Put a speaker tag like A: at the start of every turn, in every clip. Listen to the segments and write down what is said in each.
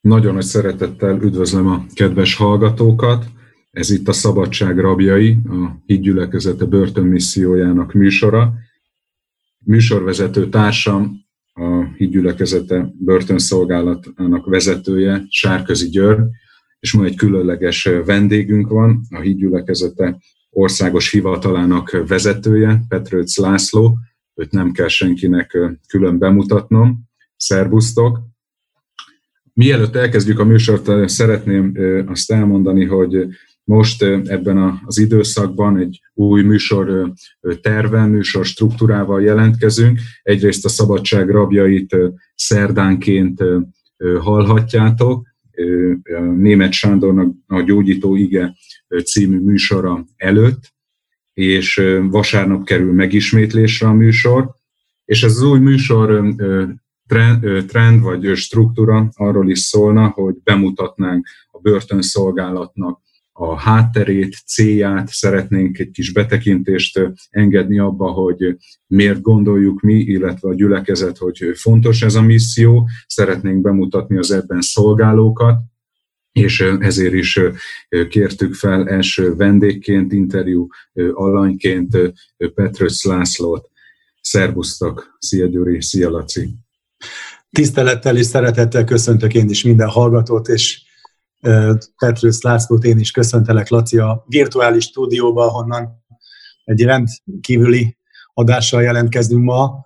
A: Nagyon nagy szeretettel üdvözlöm a kedves hallgatókat. Ez itt a Szabadság rabjai, a hídgyülekezete börtönmissziójának műsora. Műsorvezető társam, a hídgyülekezete börtönszolgálatának vezetője, Sárközi György, és ma egy különleges vendégünk van, a hídgyülekezete országos hivatalának vezetője, Petrőc László, őt nem kell senkinek külön bemutatnom. Szerbusztok! Mielőtt elkezdjük a műsort, szeretném azt elmondani, hogy most ebben az időszakban egy új műsor tervel, műsor struktúrával jelentkezünk. Egyrészt a szabadság rabjait szerdánként hallhatjátok, német Sándornak a Gyógyító Ige című műsora előtt, és vasárnap kerül megismétlésre a műsor, és ez az új műsor trend vagy struktúra arról is szólna, hogy bemutatnánk a börtönszolgálatnak a hátterét, célját, szeretnénk egy kis betekintést engedni abba, hogy miért gondoljuk mi, illetve a gyülekezet, hogy fontos ez a misszió, szeretnénk bemutatni az ebben szolgálókat, és ezért is kértük fel első vendégként, interjú alanyként Petrös Lászlót. Szervusztok! Szia Gyuri, szia Laci!
B: Tisztelettel és szeretettel köszöntök én is minden hallgatót, és Petrus Lászlót én is köszöntelek, Laci, a virtuális stúdióba, honnan egy rendkívüli adással jelentkezünk ma,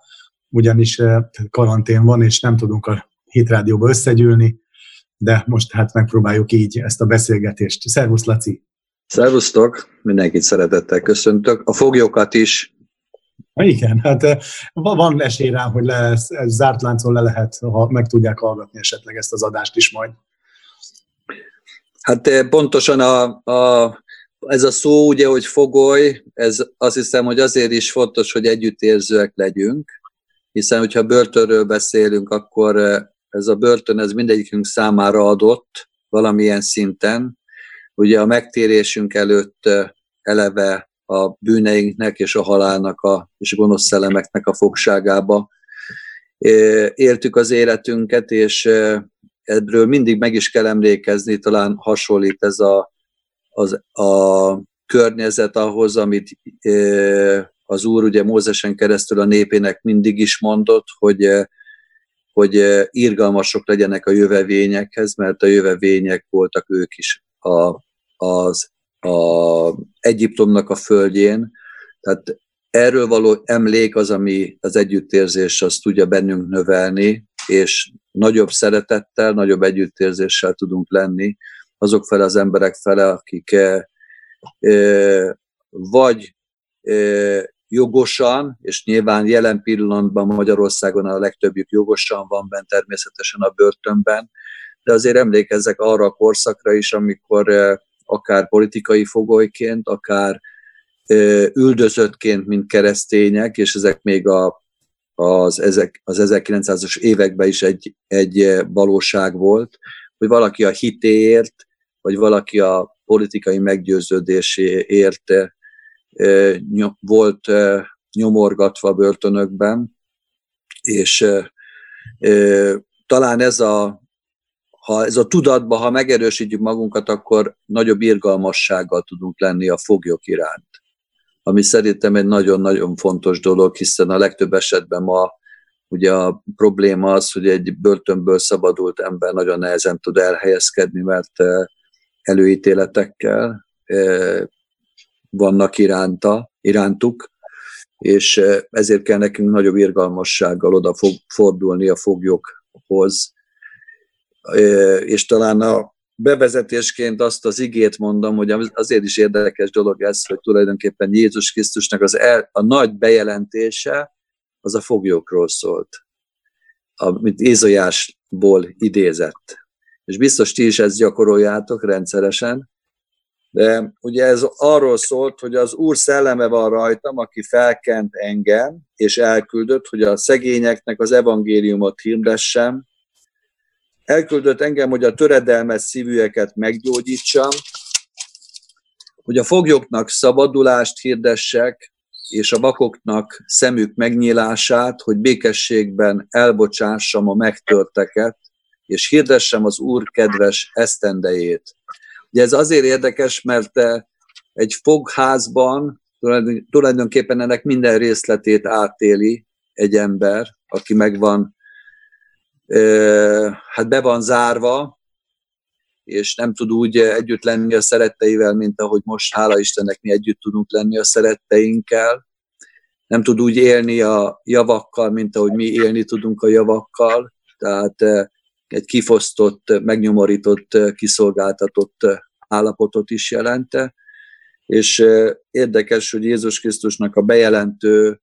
B: ugyanis karantén van, és nem tudunk a hitrádióba összegyűlni, de most hát megpróbáljuk így ezt a beszélgetést. Szervusz, Laci!
C: Szervusztok! Mindenkit szeretettel köszöntök. A foglyokat is
B: igen, hát van esély rá, hogy le, zárt láncon le lehet, ha meg tudják hallgatni esetleg ezt az adást is majd.
C: Hát pontosan a, a, ez a szó, ugye, hogy fogoly, ez azt hiszem, hogy azért is fontos, hogy együttérzőek legyünk, hiszen hogyha börtönről beszélünk, akkor ez a börtön, ez mindegyikünk számára adott valamilyen szinten. Ugye a megtérésünk előtt eleve a bűneinknek és a halálnak a, és gonosz szellemeknek a fogságába. Éltük az életünket, és ebből mindig meg is kell emlékezni, talán hasonlít ez a, az, a környezet ahhoz, amit az Úr ugye Mózesen keresztül a népének mindig is mondott, hogy, hogy irgalmasok legyenek a jövevényekhez, mert a jövevények voltak ők is a, az a Egyiptomnak a földjén. Tehát erről való emlék az, ami az együttérzés azt tudja bennünk növelni, és nagyobb szeretettel, nagyobb együttérzéssel tudunk lenni azok fele az emberek fele, akik eh, eh, vagy eh, jogosan, és nyilván jelen pillanatban Magyarországon a legtöbbjük jogosan van bent természetesen a börtönben, de azért emlékezzek arra a korszakra is, amikor akár politikai fogolyként, akár üldözöttként, mint keresztények, és ezek még a, az, ezek, az 1900-as években is egy, egy valóság volt, hogy valaki a hitéért, vagy valaki a politikai meggyőződéséért volt nyomorgatva börtönökben, és talán ez a ha ez a tudatba, ha megerősítjük magunkat, akkor nagyobb irgalmassággal tudunk lenni a foglyok iránt. Ami szerintem egy nagyon-nagyon fontos dolog, hiszen a legtöbb esetben ma ugye a probléma az, hogy egy börtönből szabadult ember nagyon nehezen tud elhelyezkedni, mert eh, előítéletekkel eh, vannak iránta, irántuk, és eh, ezért kell nekünk nagyobb irgalmassággal odafordulni a foglyokhoz, és talán a bevezetésként azt az igét mondom, hogy azért is érdekes dolog ez, hogy tulajdonképpen Jézus Krisztusnak az el, a nagy bejelentése az a foglyokról szólt, amit Ézajásból idézett. És biztos ti is ezt gyakoroljátok rendszeresen, de ugye ez arról szólt, hogy az Úr szelleme van rajtam, aki felkent engem, és elküldött, hogy a szegényeknek az evangéliumot hirdessem, elküldött engem, hogy a töredelmes szívűeket meggyógyítsam, hogy a foglyoknak szabadulást hirdessek, és a vakoknak szemük megnyílását, hogy békességben elbocsássam a megtörteket, és hirdessem az Úr kedves esztendejét. Ugye ez azért érdekes, mert eh, egy fogházban tulajdonképpen ennek minden részletét átéli egy ember, aki meg van, hát be van zárva, és nem tud úgy együtt lenni a szeretteivel, mint ahogy most, hála Istennek, mi együtt tudunk lenni a szeretteinkkel. Nem tud úgy élni a javakkal, mint ahogy mi élni tudunk a javakkal. Tehát eh, egy kifosztott, megnyomorított, kiszolgáltatott állapotot is jelente. És érdekes, hogy Jézus Krisztusnak a bejelentő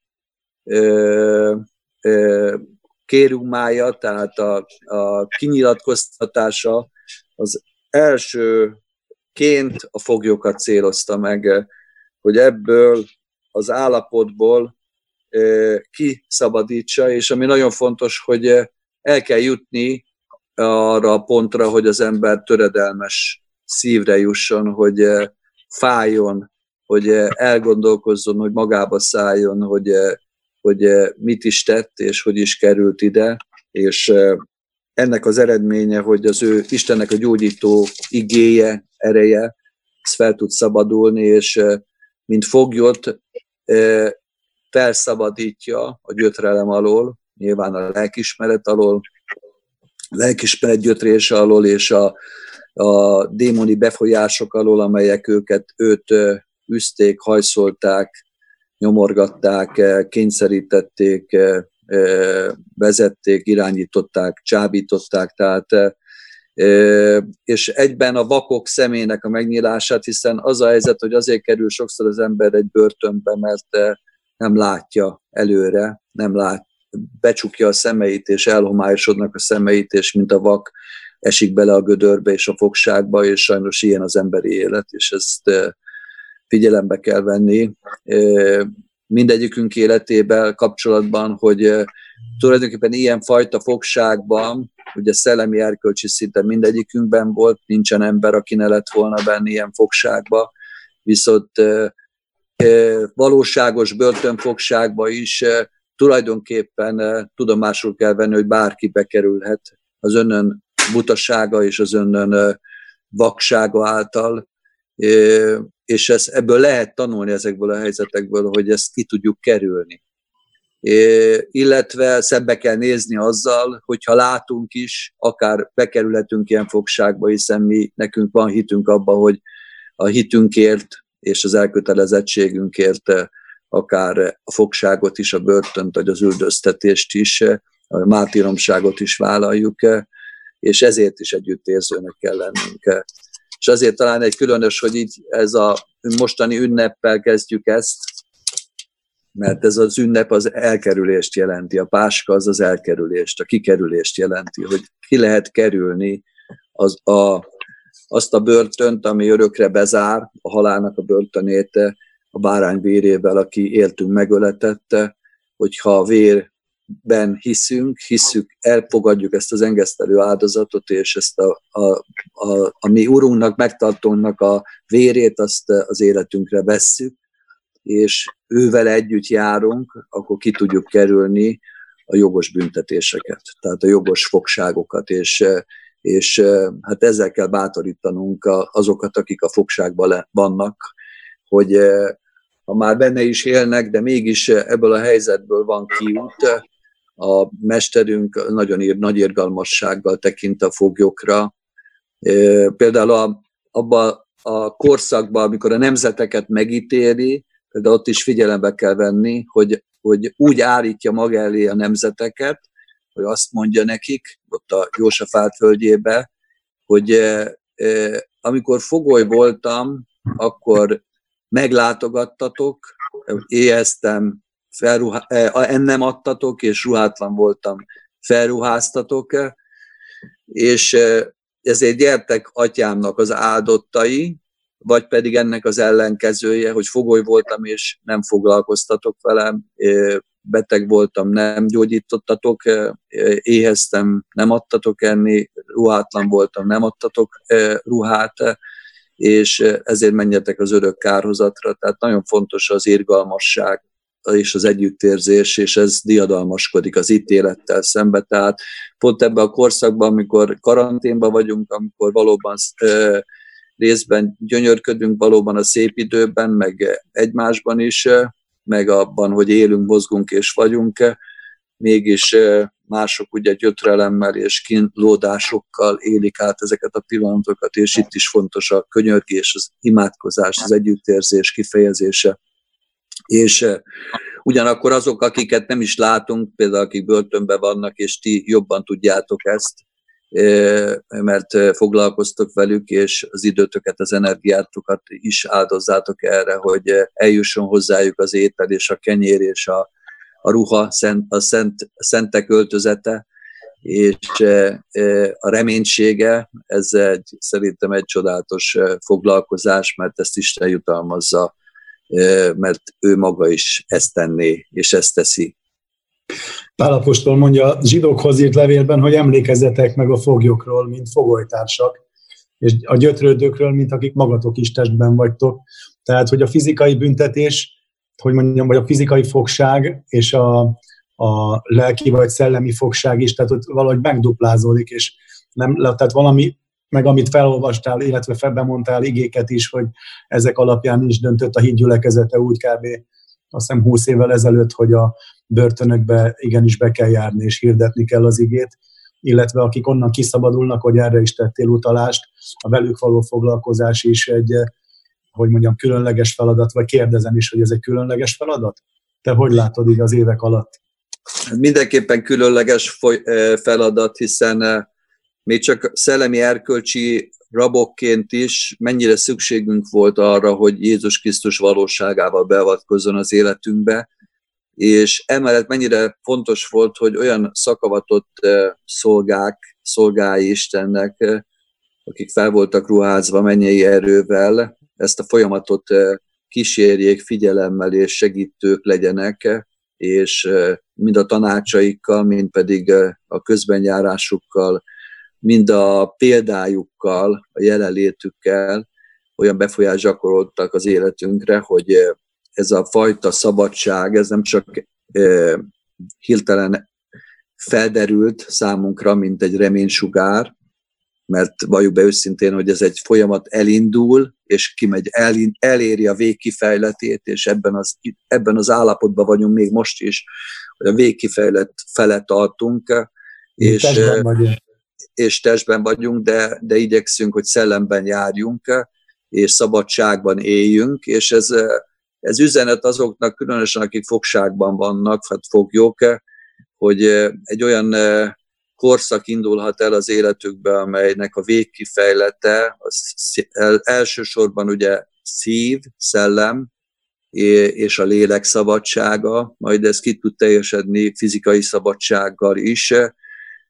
C: kérumája, tehát a, a kinyilatkoztatása az elsőként a foglyokat célozta meg, hogy ebből az állapotból kiszabadítsa, és ami nagyon fontos, hogy el kell jutni arra a pontra, hogy az ember töredelmes szívre jusson, hogy fájjon, hogy elgondolkozzon, hogy magába szálljon, hogy, hogy mit is tett, és hogy is került ide, és ennek az eredménye, hogy az ő Istennek a gyógyító igéje, ereje, ez fel tud szabadulni, és mint foglyot felszabadítja a gyötrelem alól, nyilván a lelkismeret alól, lelkismeret gyötrése alól, és a, a démoni befolyások alól, amelyek őket, őt üzték, hajszolták, nyomorgatták, kényszerítették, vezették, irányították, csábították, tehát és egyben a vakok szemének a megnyílását, hiszen az a helyzet, hogy azért kerül sokszor az ember egy börtönbe, mert nem látja előre, nem lát, becsukja a szemeit, és elhomályosodnak a szemeit, és mint a vak esik bele a gödörbe és a fogságba, és sajnos ilyen az emberi élet, és ezt figyelembe kell venni mindegyikünk életében kapcsolatban, hogy tulajdonképpen ilyen fajta fogságban, ugye szellemi erkölcsi szinte mindegyikünkben volt, nincsen ember, aki ne lett volna benne ilyen fogságba, viszont valóságos börtönfogságba is tulajdonképpen tudomásul kell venni, hogy bárki bekerülhet az önön butasága és az önön vaksága által, és ez, ebből lehet tanulni ezekből a helyzetekből, hogy ezt ki tudjuk kerülni. Illetve szembe kell nézni azzal, hogyha látunk is, akár bekerülhetünk ilyen fogságba, hiszen mi, nekünk van hitünk abba, hogy a hitünkért és az elkötelezettségünkért akár a fogságot is, a börtönt, vagy az üldöztetést is, a mártíromságot is vállaljuk, és ezért is együttérzőnek kell lennünk és azért talán egy különös, hogy így ez a mostani ünneppel kezdjük ezt, mert ez az ünnep az elkerülést jelenti, a páska az az elkerülést, a kikerülést jelenti, hogy ki lehet kerülni az a, azt a börtönt, ami örökre bezár, a halálnak a börtönét a bárány vérével, aki éltünk megöletette, hogyha a vér ben hiszünk, hiszük, elfogadjuk ezt az engesztelő áldozatot, és ezt a, a, a, a mi Urunknak, megtartónak a vérét, azt az életünkre vesszük, és ővel együtt járunk, akkor ki tudjuk kerülni a jogos büntetéseket, tehát a jogos fogságokat, és, és hát ezzel kell bátorítanunk azokat, akik a fogságban vannak, hogy ha már benne is élnek, de mégis ebből a helyzetből van kiút, a mesterünk nagyon ír, nagy irgalmassággal tekint a foglyokra. Például a, abba a korszakban, amikor a nemzeteket megítéli, például ott is figyelembe kell venni, hogy, hogy úgy állítja maga elé a nemzeteket, hogy azt mondja nekik, ott a Jósafát földjébe, hogy amikor fogoly voltam, akkor meglátogattatok, éheztem, felruhá, ennem adtatok, és ruhátlan voltam, felruháztatok, és ezért gyertek atyámnak az áldottai, vagy pedig ennek az ellenkezője, hogy fogoly voltam, és nem foglalkoztatok velem, beteg voltam, nem gyógyítottatok, éheztem, nem adtatok enni, ruhátlan voltam, nem adtatok ruhát, és ezért menjetek az örök kárhozatra. Tehát nagyon fontos az irgalmasság és az együttérzés, és ez diadalmaskodik az ítélettel szembe. Tehát pont ebben a korszakban, amikor karanténban vagyunk, amikor valóban részben gyönyörködünk valóban a szép időben, meg egymásban is, meg abban, hogy élünk, mozgunk és vagyunk, mégis mások ugye gyötrelemmel és kínlódásokkal élik át ezeket a pillanatokat, és itt is fontos a könyörgés, az imádkozás, az együttérzés kifejezése. És ugyanakkor azok, akiket nem is látunk, például akik börtönben vannak, és ti jobban tudjátok ezt, mert foglalkoztok velük, és az időtöket, az energiátokat is áldozzátok erre, hogy eljusson hozzájuk az étel és a kenyér és a, a ruha, a szent, a szentek öltözete, és a reménysége, ez egy, szerintem egy csodálatos foglalkozás, mert ezt Isten jutalmazza, mert ő maga is ezt tenné, és ezt teszi.
B: Pálapostól mondja zsidókhoz írt levélben, hogy emlékezzetek meg a foglyokról, mint fogolytársak, és a gyötrődőkről, mint akik magatok is testben vagytok. Tehát, hogy a fizikai büntetés, hogy mondjam, vagy a fizikai fogság és a, a lelki vagy szellemi fogság is, tehát ott valahogy megduplázódik, és nem, tehát valami, meg amit felolvastál, illetve felbemondtál igéket is, hogy ezek alapján is döntött a hídgyülekezete úgy kb. azt hiszem 20 évvel ezelőtt, hogy a börtönökbe igenis be kell járni, és hirdetni kell az igét, illetve akik onnan kiszabadulnak, hogy erre is tettél utalást, a velük való foglalkozás is egy, hogy mondjam, különleges feladat, vagy kérdezem is, hogy ez egy különleges feladat? Te hogy látod így az évek alatt?
C: Mindenképpen különleges feladat, hiszen még csak szellemi erkölcsi rabokként is mennyire szükségünk volt arra, hogy Jézus Krisztus valóságával beavatkozzon az életünkbe, és emellett mennyire fontos volt, hogy olyan szakavatott szolgák, szolgái Istennek, akik fel voltak ruházva mennyei erővel, ezt a folyamatot kísérjék figyelemmel és segítők legyenek, és mind a tanácsaikkal, mind pedig a közbenjárásukkal, mind a példájukkal, a jelenlétükkel olyan befolyást gyakoroltak az életünkre, hogy ez a fajta szabadság, ez nem csak e, hirtelen felderült számunkra, mint egy reménysugár, mert valljuk be őszintén, hogy ez egy folyamat elindul, és kimegy, el, eléri a végkifejletét, és ebben az, ebben az állapotban vagyunk még most is, hogy a végkifejlet fele tartunk, és testben vagyunk, és testben vagyunk de, de igyekszünk, hogy szellemben járjunk, és szabadságban éljünk, és ez ez üzenet azoknak, különösen akik fogságban vannak, hát foglyok, hogy egy olyan korszak indulhat el az életükbe, amelynek a végkifejlete az elsősorban ugye szív, szellem, és a lélek szabadsága, majd ez ki tud teljesedni fizikai szabadsággal is,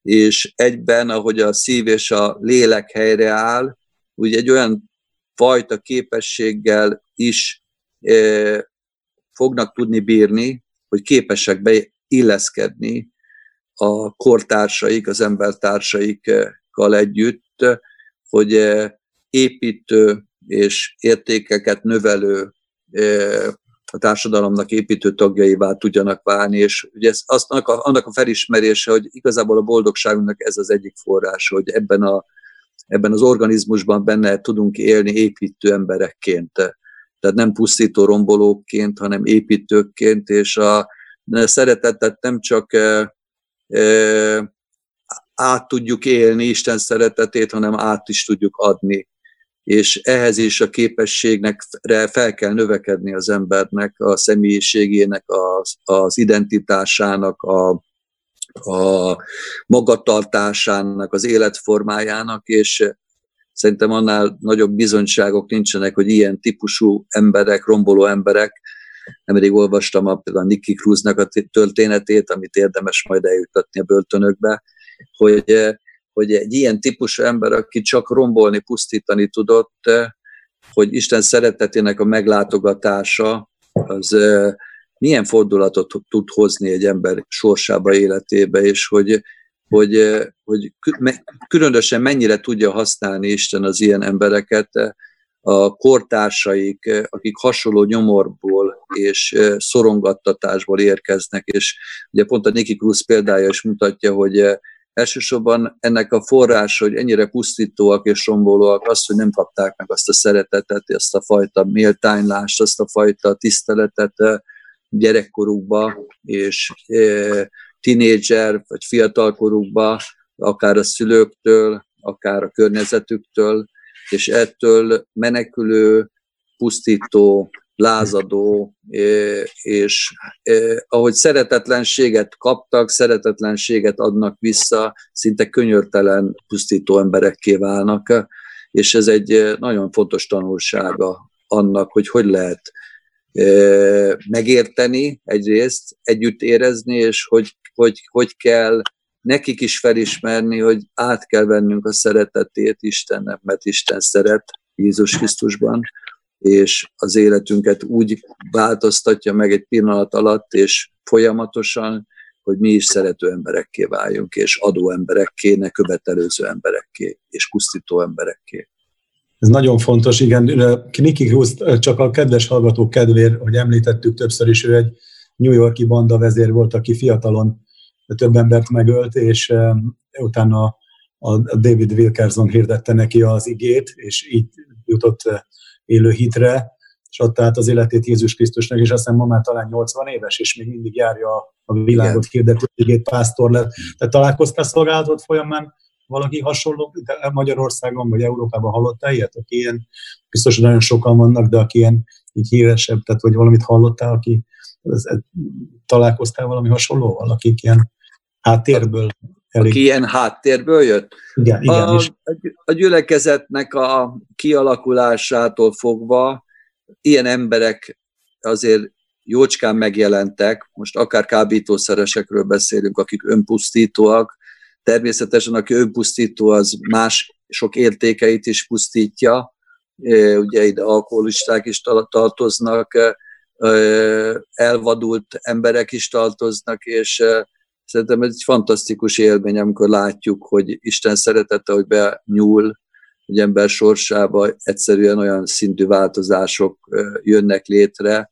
C: és egyben, ahogy a szív és a lélek helyreáll, úgy egy olyan fajta képességgel is fognak tudni bírni, hogy képesek beilleszkedni a kortársaik, az embertársaikkal együtt, hogy építő és értékeket növelő a társadalomnak építő tagjaivá tudjanak válni, és ugye ez azt, annak, a, felismerése, hogy igazából a boldogságunknak ez az egyik forrás, hogy ebben, a, ebben az organizmusban benne tudunk élni építő emberekként tehát nem pusztító rombolóként, hanem építőként, és a szeretetet nem csak e, e, át tudjuk élni Isten szeretetét, hanem át is tudjuk adni. És ehhez is a képességnek fel kell növekedni az embernek, a személyiségének, az, az identitásának, a, a magatartásának, az életformájának, és Szerintem annál nagyobb bizonyságok nincsenek, hogy ilyen típusú emberek, romboló emberek, nemrég olvastam a, például Nicky Cruznak a történetét, amit érdemes majd eljutatni a börtönökbe, hogy, hogy egy ilyen típusú ember, aki csak rombolni, pusztítani tudott, hogy Isten szeretetének a meglátogatása, az milyen fordulatot tud hozni egy ember sorsába, életébe, és hogy hogy, eh, hogy különösen mennyire tudja használni Isten az ilyen embereket, eh, a kortársaik, eh, akik hasonló nyomorból és szorongattatásból érkeznek, és ugye pont a Niki Cruz példája is mutatja, hogy elsősorban ennek a forrás, hogy ennyire pusztítóak és rombolóak, az, hogy nem kapták meg azt a szeretetet, azt a fajta méltánylást, azt a fajta tiszteletet gyerekkorukba, és tinédzser vagy fiatalkorukba, akár a szülőktől, akár a környezetüktől, és ettől menekülő, pusztító, lázadó, és ahogy szeretetlenséget kaptak, szeretetlenséget adnak vissza, szinte könyörtelen, pusztító emberekké válnak, és ez egy nagyon fontos tanulsága annak, hogy hogy lehet megérteni egyrészt, együtt érezni, és hogy, hogy, hogy kell nekik is felismerni, hogy át kell vennünk a szeretetét Istennek, mert Isten szeret Jézus Krisztusban, és az életünket úgy változtatja meg egy pillanat alatt, és folyamatosan, hogy mi is szerető emberekké váljunk, és adó emberekké, ne követelőző emberekké, és pusztító emberekké.
B: Ez nagyon fontos, igen. Niki Cruz, csak a kedves hallgatók kedvér, hogy említettük többször is, ő egy New Yorki banda vezér volt, aki fiatalon több embert megölt, és utána a David Wilkerson hirdette neki az igét, és így jutott élő hitre, és adta át az életét Jézus Krisztusnak, és azt hiszem ma már talán 80 éves, és még mindig járja a világot hirdető igét, pásztor lett. Te találkoztál szolgálatot folyamán valaki hasonló Magyarországon vagy Európában hallottál ilyet, aki ilyen, biztos, hogy nagyon sokan vannak, de aki ilyen így híresebb, tehát vagy valamit hallottál, aki találkoztál valami hasonlóval, akik ilyen háttérből
C: elég... Aki ilyen háttérből jött?
B: Igen, igen. A,
C: a gyülekezetnek a kialakulásától fogva ilyen emberek azért jócskán megjelentek, most akár kábítószeresekről beszélünk, akik önpusztítóak, természetesen aki önpusztító, az más sok értékeit is pusztítja, ugye ide alkoholisták is tartoznak, elvadult emberek is tartoznak, és Szerintem ez egy fantasztikus élmény, amikor látjuk, hogy Isten szeretete, hogy benyúl egy ember sorsába, egyszerűen olyan szintű változások jönnek létre,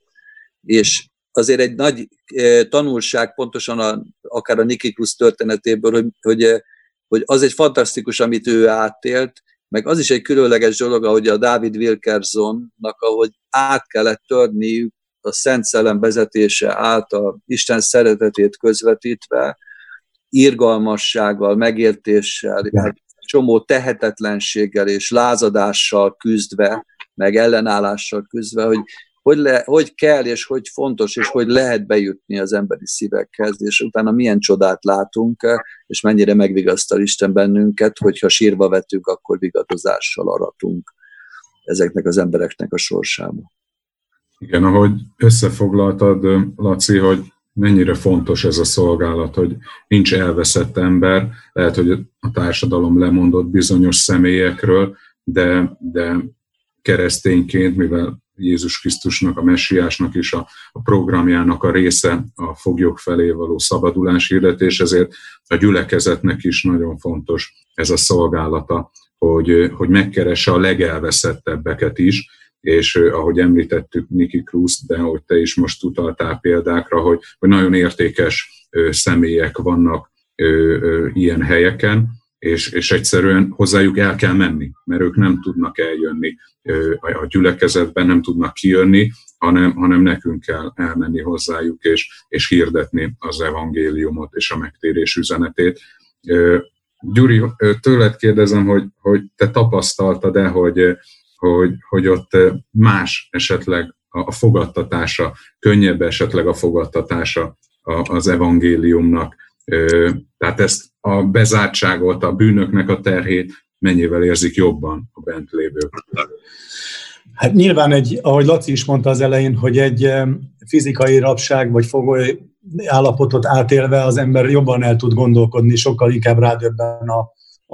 C: és azért egy nagy tanulság pontosan a, akár a Nikikus történetéből, hogy, hogy, hogy az egy fantasztikus, amit ő átélt, meg az is egy különleges dolog, ahogy a David Wilkersonnak, ahogy át kellett törniük a Szent Szellem vezetése által Isten szeretetét közvetítve, irgalmassággal, megértéssel, egy csomó tehetetlenséggel és lázadással küzdve, meg ellenállással küzdve, hogy hogy, le, hogy kell, és hogy fontos, és hogy lehet bejutni az emberi szívekhez, és utána milyen csodát látunk, és mennyire megvigasztal Isten bennünket, hogyha sírva vetünk, akkor vigadozással aratunk ezeknek az embereknek a sorsába.
A: Igen, ahogy összefoglaltad, Laci, hogy mennyire fontos ez a szolgálat, hogy nincs elveszett ember, lehet, hogy a társadalom lemondott bizonyos személyekről, de, de keresztényként, mivel Jézus Krisztusnak, a messiásnak is a, a programjának a része a foglyok felé való szabadulás hirdetés, ezért a gyülekezetnek is nagyon fontos ez a szolgálata, hogy, hogy megkeresse a legelveszettebbeket is, és ahogy említettük Niki Cruz, de ahogy te is most utaltál példákra, hogy, hogy nagyon értékes személyek vannak ilyen helyeken, és, és egyszerűen hozzájuk el kell menni, mert ők nem tudnak eljönni a gyülekezetben, nem tudnak kijönni, hanem, hanem nekünk kell elmenni hozzájuk, és, és hirdetni az evangéliumot és a megtérés üzenetét. Gyuri, tőled kérdezem, hogy, hogy te tapasztaltad-e, hogy hogy, hogy ott más esetleg a fogadtatása, könnyebb esetleg a fogadtatása az evangéliumnak. Tehát ezt a bezártságot, a bűnöknek a terhét mennyivel érzik jobban a bent lévők?
B: Hát nyilván egy, ahogy Laci is mondta az elején, hogy egy fizikai rabság vagy fogoly állapotot átélve az ember jobban el tud gondolkodni, sokkal inkább rádöbben a,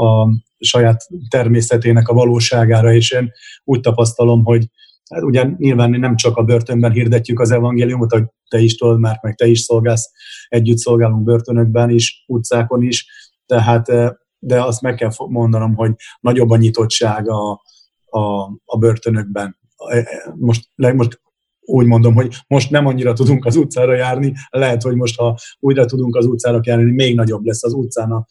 B: a saját természetének a valóságára, és én úgy tapasztalom, hogy hát ugye nyilván nem csak a börtönben hirdetjük az evangéliumot, hogy te is tudod már, meg te is szolgálsz, együtt szolgálunk börtönökben is, utcákon is, tehát eh, de azt meg kell mondanom, hogy nagyobb a nyitottság a, a, a börtönökben. Eh, eh, most, most úgy mondom, hogy most nem annyira tudunk az utcára járni, lehet, hogy most, ha újra tudunk az utcára járni, még nagyobb lesz az utcán a,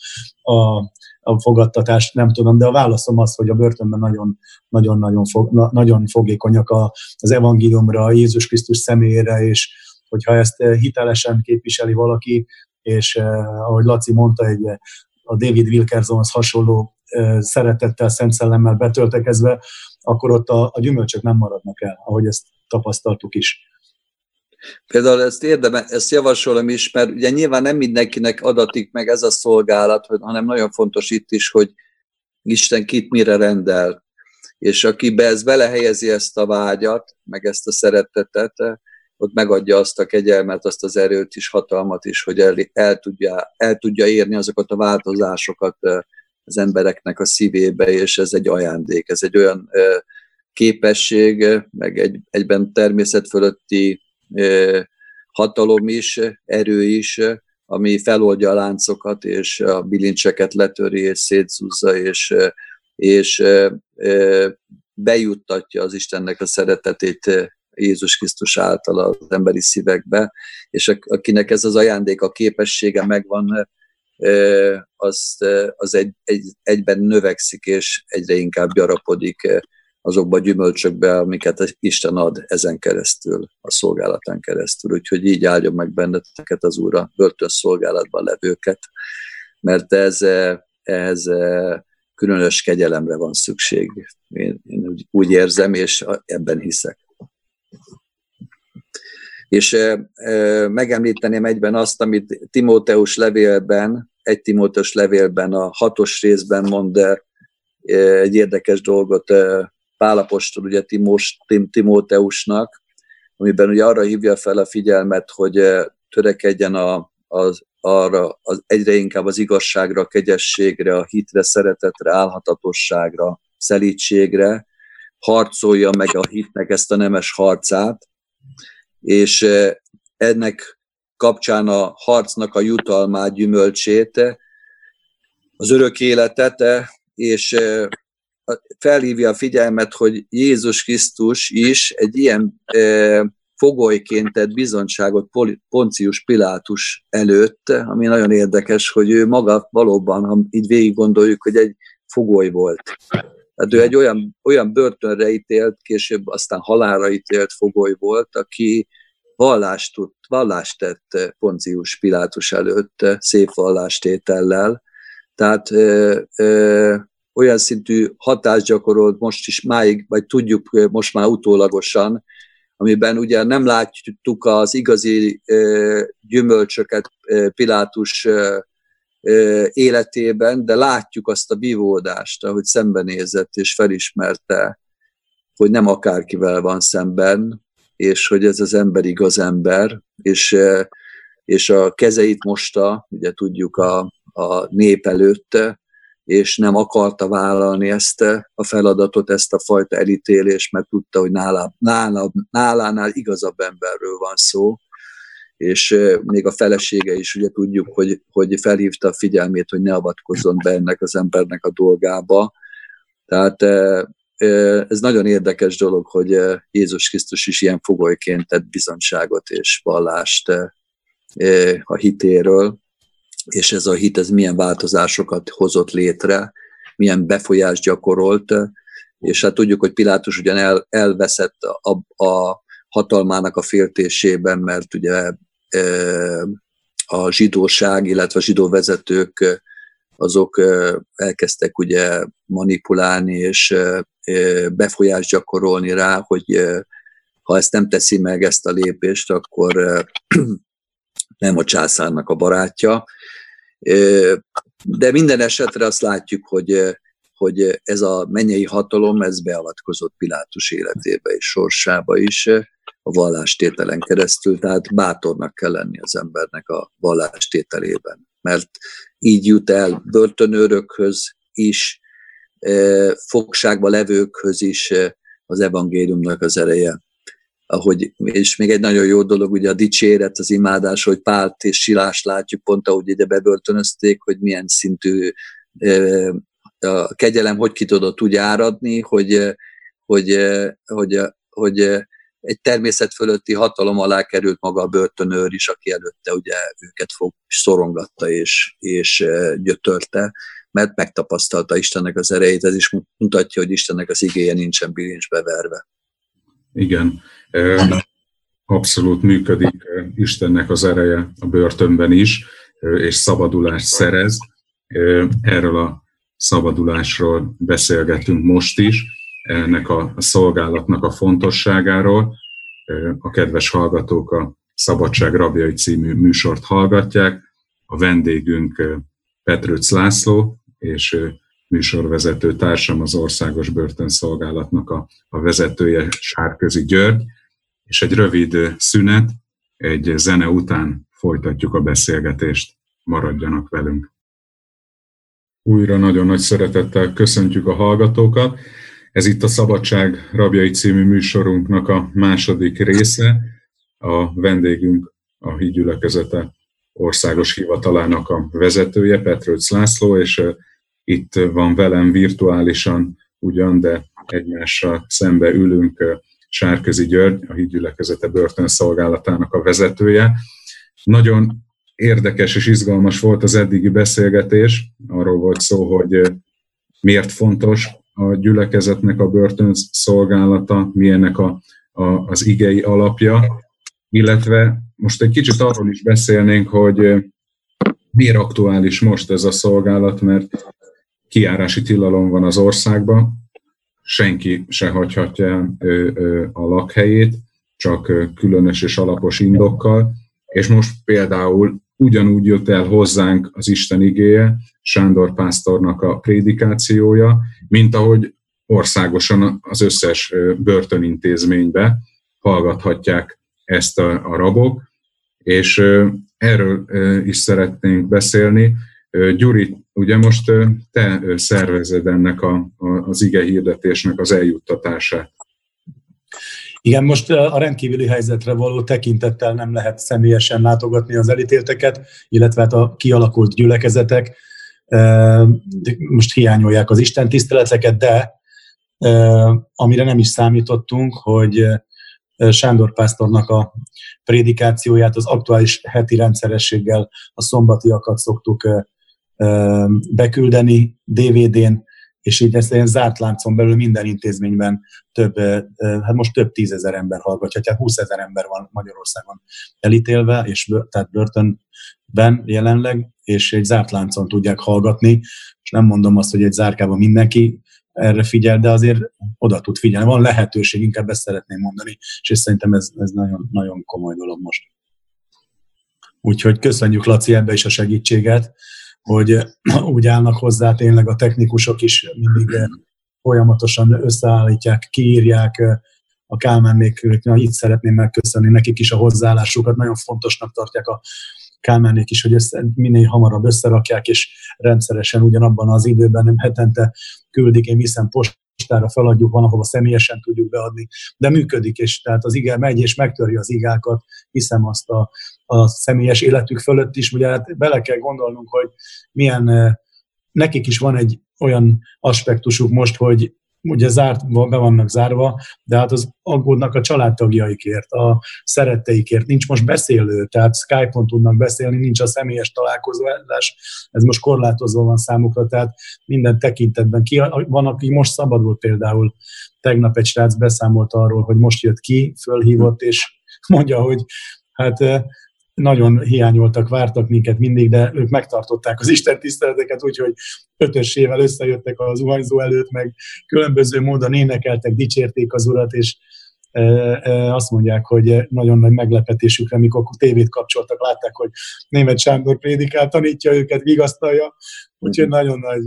B: a, a fogadtatás, nem tudom, de a válaszom az, hogy a börtönben nagyon, nagyon, nagyon, fog, na, nagyon fogékonyak a, az evangéliumra, Jézus Krisztus személyére, és hogyha ezt hitelesen képviseli valaki, és eh, ahogy Laci mondta, egy a David Wilkersonhoz hasonló eh, szeretettel, szent szellemmel betöltekezve, akkor ott a, a gyümölcsök nem maradnak el, ahogy ezt tapasztaltuk is.
C: Például ezt érdeme, ezt javasolom is, mert ugye nyilván nem mindenkinek adatik meg ez a szolgálat, hanem nagyon fontos itt is, hogy Isten kit mire rendel. És aki be ez belehelyezi ezt a vágyat, meg ezt a szeretetet, ott megadja azt a kegyelmet, azt az erőt is, hatalmat is, hogy el, el, tudja, el tudja érni azokat a változásokat az embereknek a szívébe, és ez egy ajándék, ez egy olyan képesség, meg egy, egyben természet fölötti hatalom is, erő is, ami feloldja a láncokat, és a bilincseket letöri, és szétszúzza, és, és bejuttatja az Istennek a szeretetét Jézus Krisztus által az emberi szívekbe, és akinek ez az ajándék, a képessége megvan, az, az egy, egy, egyben növekszik, és egyre inkább gyarapodik azokba a gyümölcsökbe, amiket Isten ad ezen keresztül, a szolgálatán keresztül. Úgyhogy így áldjon meg benneteket az Úr a börtön szolgálatban levőket, mert ez, ez különös kegyelemre van szükség. Én, én úgy, érzem, és ebben hiszek. És e, e, megemlíteném egyben azt, amit Timóteus levélben, egy Timóteus levélben, a hatos részben mond egy érdekes dolgot Pálapostól ugye Timós, Tim, Timóteusnak, amiben ugye arra hívja fel a figyelmet, hogy törekedjen a, az, arra az egyre inkább az igazságra, kegyességre, a hitre, szeretetre, álhatatosságra, szelítségre, harcolja meg a hitnek ezt a nemes harcát, és ennek kapcsán a harcnak a jutalmát, gyümölcsét, az örök életet, és felhívja a figyelmet, hogy Jézus Krisztus is egy ilyen fogolyként tett bizonyságot Poncius Pilátus előtt, ami nagyon érdekes, hogy ő maga valóban, ha így végig gondoljuk, hogy egy fogoly volt. Tehát ő egy olyan, olyan börtönre ítélt, később aztán halára ítélt fogoly volt, aki vallást, tud, vallást tett Poncius Pilátus előtt, szép vallástétellel. Tehát ö, ö, olyan szintű hatást gyakorolt most is máig, vagy tudjuk most már utólagosan, amiben ugye nem látjuk az igazi gyümölcsöket Pilátus életében, de látjuk azt a bívódást, ahogy szembenézett és felismerte, hogy nem akárkivel van szemben, és hogy ez az ember igaz ember, és, és a kezeit mosta, ugye tudjuk a, a nép előtt, és nem akarta vállalni ezt a feladatot, ezt a fajta elítélést, mert tudta, hogy nála, nála, nálánál igazabb emberről van szó, és még a felesége is ugye tudjuk, hogy, hogy felhívta a figyelmét, hogy ne avatkozzon be ennek az embernek a dolgába. Tehát ez nagyon érdekes dolog, hogy Jézus Krisztus is ilyen fogolyként tett bizonságot és vallást a hitéről, és ez a hit, ez milyen változásokat hozott létre, milyen befolyást gyakorolt, és hát tudjuk, hogy Pilátus ugyan el, elveszett a, a hatalmának a féltésében, mert ugye a zsidóság, illetve a zsidó vezetők azok elkezdtek ugye manipulálni és befolyást gyakorolni rá, hogy ha ezt nem teszi meg ezt a lépést, akkor nem a császárnak a barátja. De minden esetre azt látjuk, hogy, hogy ez a mennyei hatalom, ez beavatkozott Pilátus életébe és sorsába is a vallástételen keresztül, tehát bátornak kell lenni az embernek a vallástételében, mert így jut el börtönőrökhöz is, fogságba levőkhöz is az evangéliumnak az ereje ahogy, és még egy nagyon jó dolog, ugye a dicséret, az imádás, hogy Pált és Silás látjuk pont, ahogy ide bebörtönözték, hogy milyen szintű a kegyelem hogy ki tudott úgy áradni, hogy, hogy, hogy, hogy egy természet fölötti hatalom alá került maga a börtönőr is, aki előtte ugye őket fog, szorongatta és, és gyötörte, mert megtapasztalta Istennek az erejét, ez is mutatja, hogy Istennek az igéje nincsen bilincsbe verve.
A: Igen, abszolút működik Istennek az ereje a börtönben is, és szabadulást szerez. Erről a szabadulásról beszélgetünk most is, ennek a szolgálatnak a fontosságáról. A kedves hallgatók a Szabadság Rabjai című műsort hallgatják. A vendégünk Petrőc László, és műsorvezető társam az Országos Börtönszolgálatnak a, a vezetője Sárközi György, és egy rövid szünet, egy zene után folytatjuk a beszélgetést. Maradjanak velünk! Újra nagyon nagy szeretettel köszöntjük a hallgatókat. Ez itt a Szabadság Rabjai című műsorunknak a második része. A vendégünk a hídgyülekezete országos hivatalának a vezetője, Petrőc László, és itt van velem virtuálisan ugyan, de egymással szembe ülünk Sárközi György, a hídgyülekezete börtönszolgálatának a vezetője. Nagyon érdekes és izgalmas volt az eddigi beszélgetés. Arról volt szó, hogy miért fontos a gyülekezetnek a börtönszolgálata, milyennek a, a, az igei alapja, illetve most egy kicsit arról is beszélnénk, hogy miért aktuális most ez a szolgálat, mert kiárási tilalom van az országban, senki se hagyhatja a lakhelyét, csak különös és alapos indokkal, és most például ugyanúgy jött el hozzánk az Isten igéje, Sándor pásztornak a prédikációja, mint ahogy országosan az összes börtönintézménybe hallgathatják ezt a, a rabok, és erről is szeretnénk beszélni. Gyuri, ugye most te szervezed ennek a, a, az ige hirdetésnek az eljuttatását.
B: Igen, most a rendkívüli helyzetre való tekintettel nem lehet személyesen látogatni az elítélteket, illetve hát a kialakult gyülekezetek most hiányolják az Isten tiszteleteket, de amire nem is számítottunk, hogy Sándor Pásztornak a prédikációját az aktuális heti rendszerességgel a szombatiakat szoktuk beküldeni DVD-n, és így ezt ilyen zárt láncon belül minden intézményben több, hát most több tízezer ember hallgatja, tehát 20 ezer ember van Magyarországon elítélve, és tehát börtönben jelenleg, és egy zárt láncon tudják hallgatni, és nem mondom azt, hogy egy zárkában mindenki erre figyel, de azért oda tud figyelni. Van lehetőség, inkább ezt szeretném mondani, és szerintem ez, ez nagyon, nagyon komoly dolog most. Úgyhogy köszönjük Laci ebbe is a segítséget, hogy úgy állnak hozzá tényleg a technikusok is mindig folyamatosan összeállítják, kiírják, a Kálmánnék, itt szeretném megköszönni nekik is a hozzáállásukat, nagyon fontosnak tartják a Kálmánék is, hogy ezt minél hamarabb összerakják, és rendszeresen ugyanabban az időben, nem hetente küldik, én viszem postára feladjuk, van, ahova személyesen tudjuk beadni, de működik, és tehát az ige megy, és megtöri az igákat, hiszem azt a, a személyes életük fölött is, ugye hát bele kell gondolnunk, hogy milyen, nekik is van egy olyan aspektusuk most, hogy ugye zárt, be vannak zárva, de hát az aggódnak a családtagjaikért, a szeretteikért. Nincs most beszélő, tehát Skype-on tudnak beszélni, nincs a személyes találkozás, ez most korlátozva van számukra, tehát minden tekintetben. Ki, van, aki most szabadul például, tegnap egy srác beszámolt arról, hogy most jött ki, fölhívott, és mondja, hogy hát nagyon hiányoltak, vártak minket mindig, de ők megtartották az Isten tiszteleteket, úgyhogy ötösével összejöttek az uhanyzó előtt, meg különböző módon énekeltek, dicsérték az Urat, és azt mondják, hogy nagyon nagy meglepetésükre, mikor tévét kapcsoltak, látták, hogy német Sándor prédikál, tanítja őket, vigasztalja, úgyhogy nagyon nagy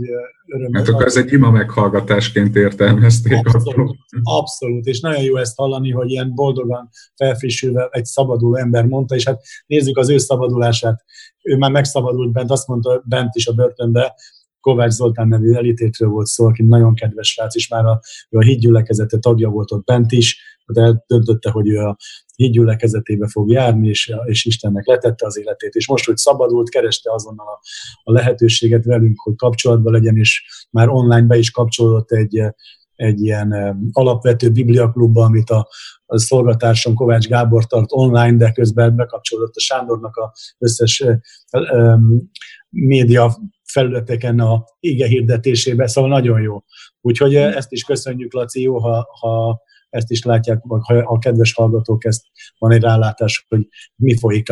B: öröm.
A: Hát akkor ez egy ima meghallgatásként értelmezték.
B: Abszolút, abszolút, és nagyon jó ezt hallani, hogy ilyen boldogan felfrissülve egy szabaduló ember mondta, és hát nézzük az ő szabadulását. Ő már megszabadult bent, azt mondta bent is a börtönbe, Kovács Zoltán nevű elítétről volt szó, aki nagyon kedves srác, és már a, ő a hídgyülekezete tagja volt ott bent is, de eldöntötte, hogy ő a hídgyülekezetébe fog járni, és, és Istennek letette az életét. És most, hogy szabadult, kereste azonnal a, a lehetőséget velünk, hogy kapcsolatban legyen, és már online be is kapcsolódott egy egy ilyen alapvető bibliaklubba, amit a, a szolgatársam Kovács Gábor tart online, de közben bekapcsolódott a Sándornak a összes um, média felületeken a ige hirdetésébe, szóval nagyon jó. Úgyhogy ezt is köszönjük, Laci, jó, ha, ha ezt is látják, vagy ha a kedves hallgatók ezt van egy rálátás, hogy mi folyik.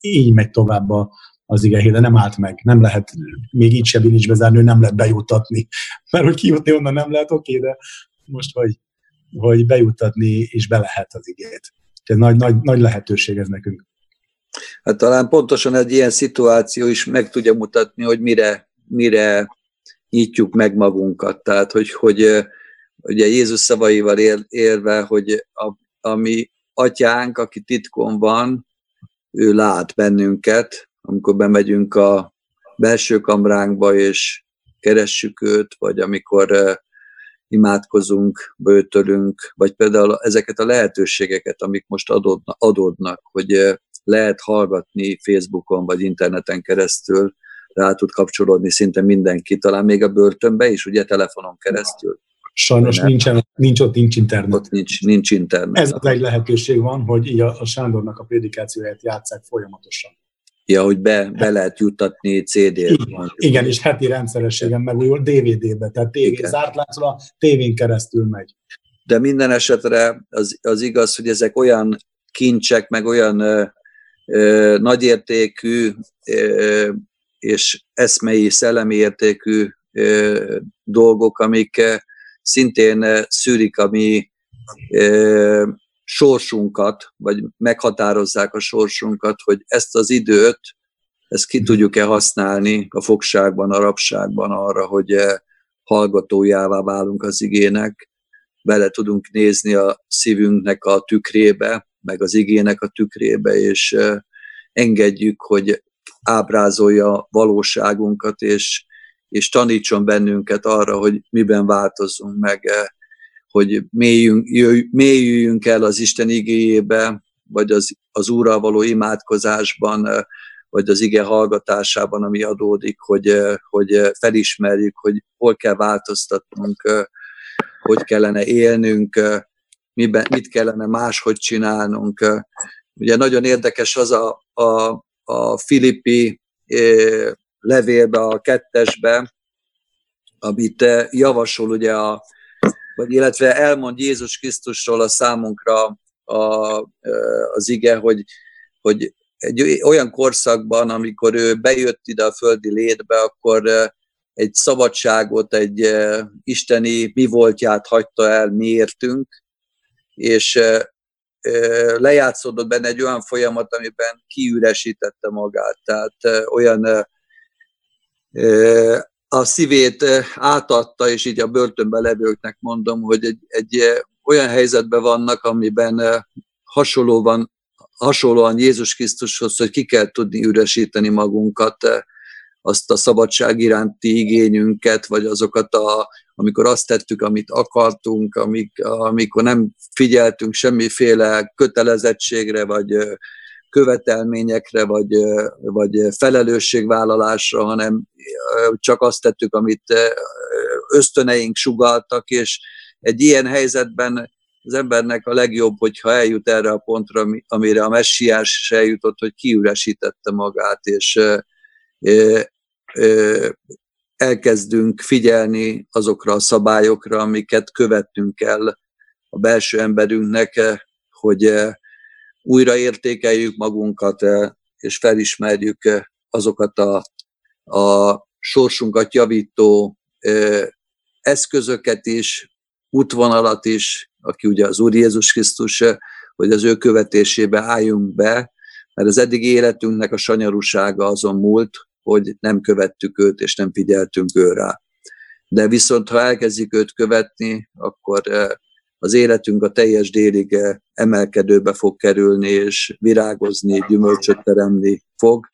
B: Így megy tovább a, az ige de nem állt meg. Nem lehet még így se bilincsbe zárni, nem lehet bejutatni. Mert hogy kijutni onnan nem lehet, oké, de most, hogy, hogy bejutatni is be lehet az igét. Ez nagy, nagy, nagy lehetőség ez nekünk.
C: Hát talán pontosan egy ilyen szituáció is meg tudja mutatni, hogy mire, mire nyitjuk meg magunkat. Tehát, hogy, hogy ugye Jézus szavaival él, élve, hogy a, a mi atyánk, aki titkon van, ő lát bennünket, amikor bemegyünk a belső kamránkba, és keressük őt, vagy amikor uh, imádkozunk, bőtölünk, vagy például ezeket a lehetőségeket, amik most adódnak, adódnak hogy lehet hallgatni Facebookon vagy interneten keresztül, rá tud kapcsolódni szinte mindenki, talán még a börtönbe is, ugye telefonon keresztül.
B: Sajnos nincsen, nincs ott nincs internet.
C: Ott nincs, nincs internet.
B: Ez az egy lehetőség van, hogy így a, a Sándornak a prédikációját játszák folyamatosan.
C: Ja, hogy be, be lehet juttatni CD-t.
B: Igen, igen, és heti rendszerességen megújul DVD-be, tehát tévé, zárt láncol a tévén keresztül megy.
C: De minden esetre az, az igaz, hogy ezek olyan kincsek, meg olyan nagyértékű és eszmei, szellemi értékű dolgok, amik szintén szűrik a mi sorsunkat, vagy meghatározzák a sorsunkat, hogy ezt az időt, ezt ki tudjuk-e használni a fogságban, a rabságban arra, hogy hallgatójává válunk az igének, bele tudunk nézni a szívünknek a tükrébe, meg az igének a tükrébe, és engedjük, hogy ábrázolja valóságunkat, és és tanítson bennünket arra, hogy miben változzunk meg, hogy mélyüljünk el az Isten igéjébe, vagy az, az Úrral való imádkozásban, vagy az ige hallgatásában, ami adódik, hogy, hogy felismerjük, hogy hol kell változtatnunk, hogy kellene élnünk, miben, mit kellene máshogy csinálnunk. Ugye nagyon érdekes az a, a, a Filippi levélbe, a kettesbe, amit javasol ugye a, vagy illetve elmond Jézus Krisztusról a számunkra a, az ige, hogy, hogy egy olyan korszakban, amikor ő bejött ide a földi létbe, akkor egy szabadságot, egy isteni mi voltját hagyta el miértünk, és lejátszódott benne egy olyan folyamat, amiben kiüresítette magát. Tehát olyan a szívét átadta, és így a börtönben levőknek mondom, hogy egy, egy olyan helyzetben vannak, amiben hasonlóan, hasonlóan Jézus Krisztushoz, hogy ki kell tudni üresíteni magunkat, azt a szabadság iránti igényünket, vagy azokat, a, amikor azt tettük, amit akartunk, amik, amikor nem figyeltünk semmiféle kötelezettségre, vagy követelményekre, vagy, vagy felelősségvállalásra, hanem csak azt tettük, amit ösztöneink sugaltak, és egy ilyen helyzetben az embernek a legjobb, hogyha eljut erre a pontra, amire a messiás is eljutott, hogy kiüresítette magát, és elkezdünk figyelni azokra a szabályokra, amiket követnünk kell a belső emberünknek, hogy újra értékeljük magunkat, és felismerjük azokat a, a sorsunkat javító eszközöket is, útvonalat is, aki ugye az Úr Jézus Krisztus, hogy az ő követésébe álljunk be, mert az eddig életünknek a sanyarúsága azon múlt, hogy nem követtük őt, és nem figyeltünk őrá. De viszont, ha elkezdjük őt követni, akkor az életünk a teljes délig emelkedőbe fog kerülni, és virágozni, gyümölcsöt teremni fog,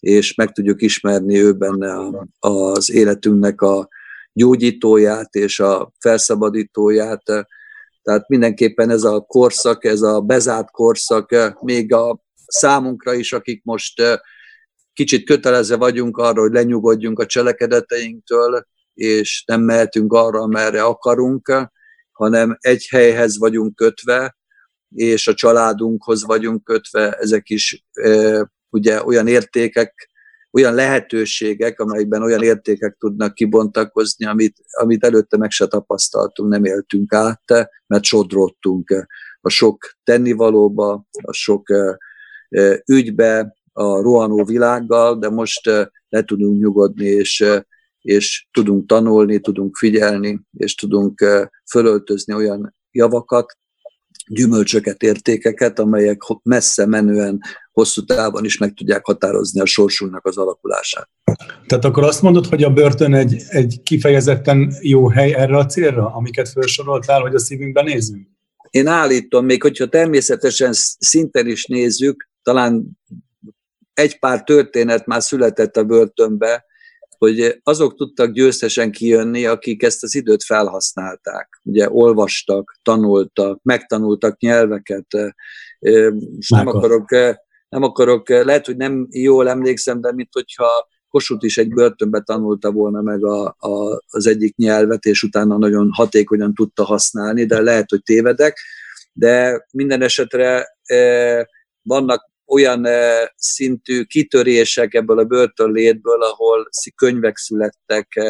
C: és meg tudjuk ismerni ő benne az életünknek a gyógyítóját és a felszabadítóját. Tehát mindenképpen ez a korszak, ez a bezárt korszak, még a számunkra is, akik most kicsit kötelezve vagyunk arra, hogy lenyugodjunk a cselekedeteinktől, és nem mehetünk arra, merre akarunk, hanem egy helyhez vagyunk kötve, és a családunkhoz vagyunk kötve, ezek is ugye olyan értékek, olyan lehetőségek, amelyekben olyan értékek tudnak kibontakozni, amit, amit előtte meg se tapasztaltunk, nem éltünk át, mert sodródtunk a sok tennivalóba, a sok ügybe, a rohanó világgal, de most le tudunk nyugodni, és, és tudunk tanulni, tudunk figyelni, és tudunk fölöltözni olyan javakat, gyümölcsöket, értékeket, amelyek messze menően, hosszú távon is meg tudják határozni a sorsunknak az alakulását.
B: Tehát akkor azt mondod, hogy a börtön egy, egy kifejezetten jó hely erre a célra, amiket felsoroltál, hogy a szívünkben nézzünk?
C: Én állítom, még hogyha természetesen szinten is nézzük, talán egy pár történet már született a börtönbe, hogy azok tudtak győztesen kijönni, akik ezt az időt felhasználták. Ugye olvastak, tanultak, megtanultak nyelveket. És nem akarok, nem akarok, lehet, hogy nem jól emlékszem, de mint hogyha Kossuth is egy börtönbe tanulta volna meg a, a, az egyik nyelvet, és utána nagyon hatékonyan tudta használni, de lehet, hogy tévedek. De minden esetre vannak olyan szintű kitörések ebből a börtönlétből, ahol könyvek születtek,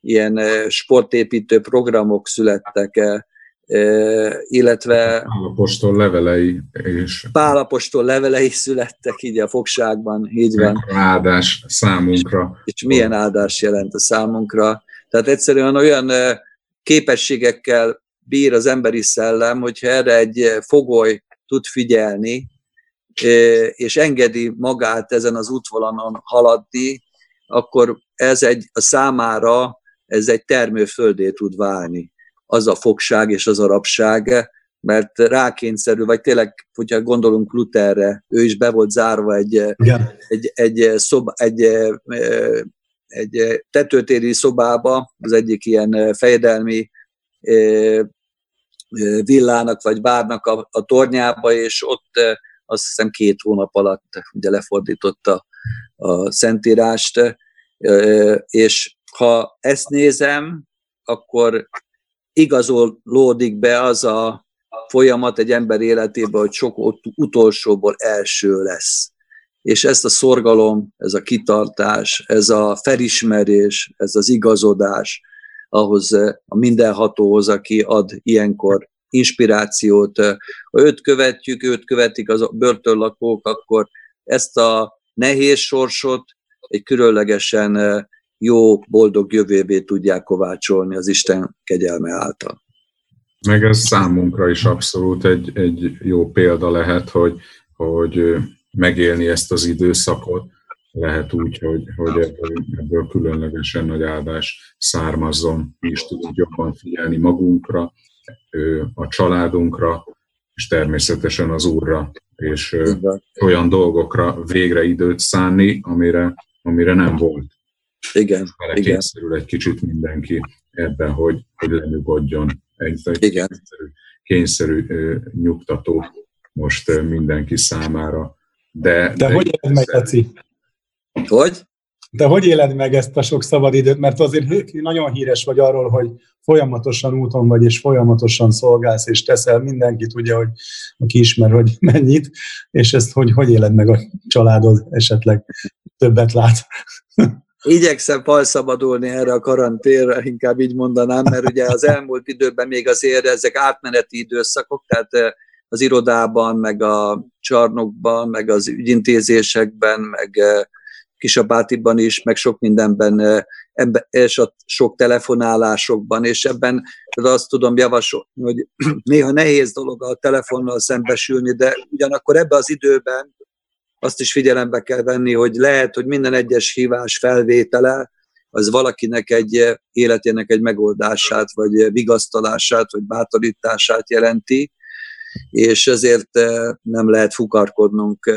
C: ilyen sportépítő programok születtek, illetve
A: Pálapostól levelei és
C: Pálapostól levelei születtek így a fogságban, így van.
A: Áldás számunkra.
C: És, és milyen áldás jelent a számunkra. Tehát egyszerűen olyan képességekkel bír az emberi szellem, hogyha erre egy fogoly tud figyelni, és engedi magát ezen az útvalanon haladni, akkor ez egy a számára ez egy termőföldé tud válni. Az a fogság és az a rabság, mert rákényszerül, vagy tényleg, hogyha gondolunk Lutherre, ő is be volt zárva egy, egy, egy, szoba, egy, egy tetőtéri szobába, az egyik ilyen fejedelmi villának vagy bárnak a, a tornyába, és ott azt hiszem két hónap alatt ugye lefordította a Szentírást, és ha ezt nézem, akkor igazolódik be az a folyamat egy ember életében, hogy sok utolsóból első lesz. És ezt a szorgalom, ez a kitartás, ez a felismerés, ez az igazodás, ahhoz a mindenhatóhoz, aki ad ilyenkor inspirációt. Ha őt követjük, őt követik az börtönlakók, akkor ezt a nehéz sorsot egy különlegesen jó, boldog jövővé tudják kovácsolni az Isten kegyelme által.
A: Meg ez számunkra is abszolút egy, egy jó példa lehet, hogy, hogy megélni ezt az időszakot, lehet úgy, hogy, hogy ebből, különlegesen nagy áldás származzon, mi is tudunk jobban figyelni magunkra, a családunkra, és természetesen az Úrra, és olyan dolgokra végre időt szánni, amire, amire nem volt.
C: Igen.
A: Igen. kényszerül egy kicsit mindenki ebben, hogy, hogy lenyugodjon. Egy, egy igen. kényszerű, kényszerű nyugtató most mindenki számára.
B: De, de, de hogy ez meg, Laci?
C: Hogy?
B: De hogy éled meg ezt a sok szabadidőt? Mert azért nagyon híres vagy arról, hogy folyamatosan úton vagy, és folyamatosan szolgálsz, és teszel mindenki tudja, hogy aki ismer, hogy mennyit, és ezt hogy, hogy éled meg a családod esetleg többet lát?
C: Igyekszem falszabadulni erre a karanténre, inkább így mondanám, mert ugye az elmúlt időben még azért ezek átmeneti időszakok, tehát az irodában, meg a csarnokban, meg az ügyintézésekben, meg Kisabátiban is, meg sok mindenben, ebben, és a sok telefonálásokban, és ebben azt tudom javasolni, hogy néha nehéz dolog a telefonnal szembesülni, de ugyanakkor ebben az időben azt is figyelembe kell venni, hogy lehet, hogy minden egyes hívás felvétele az valakinek egy életének egy megoldását, vagy vigasztalását, vagy bátorítását jelenti, és ezért nem lehet fukarkodnunk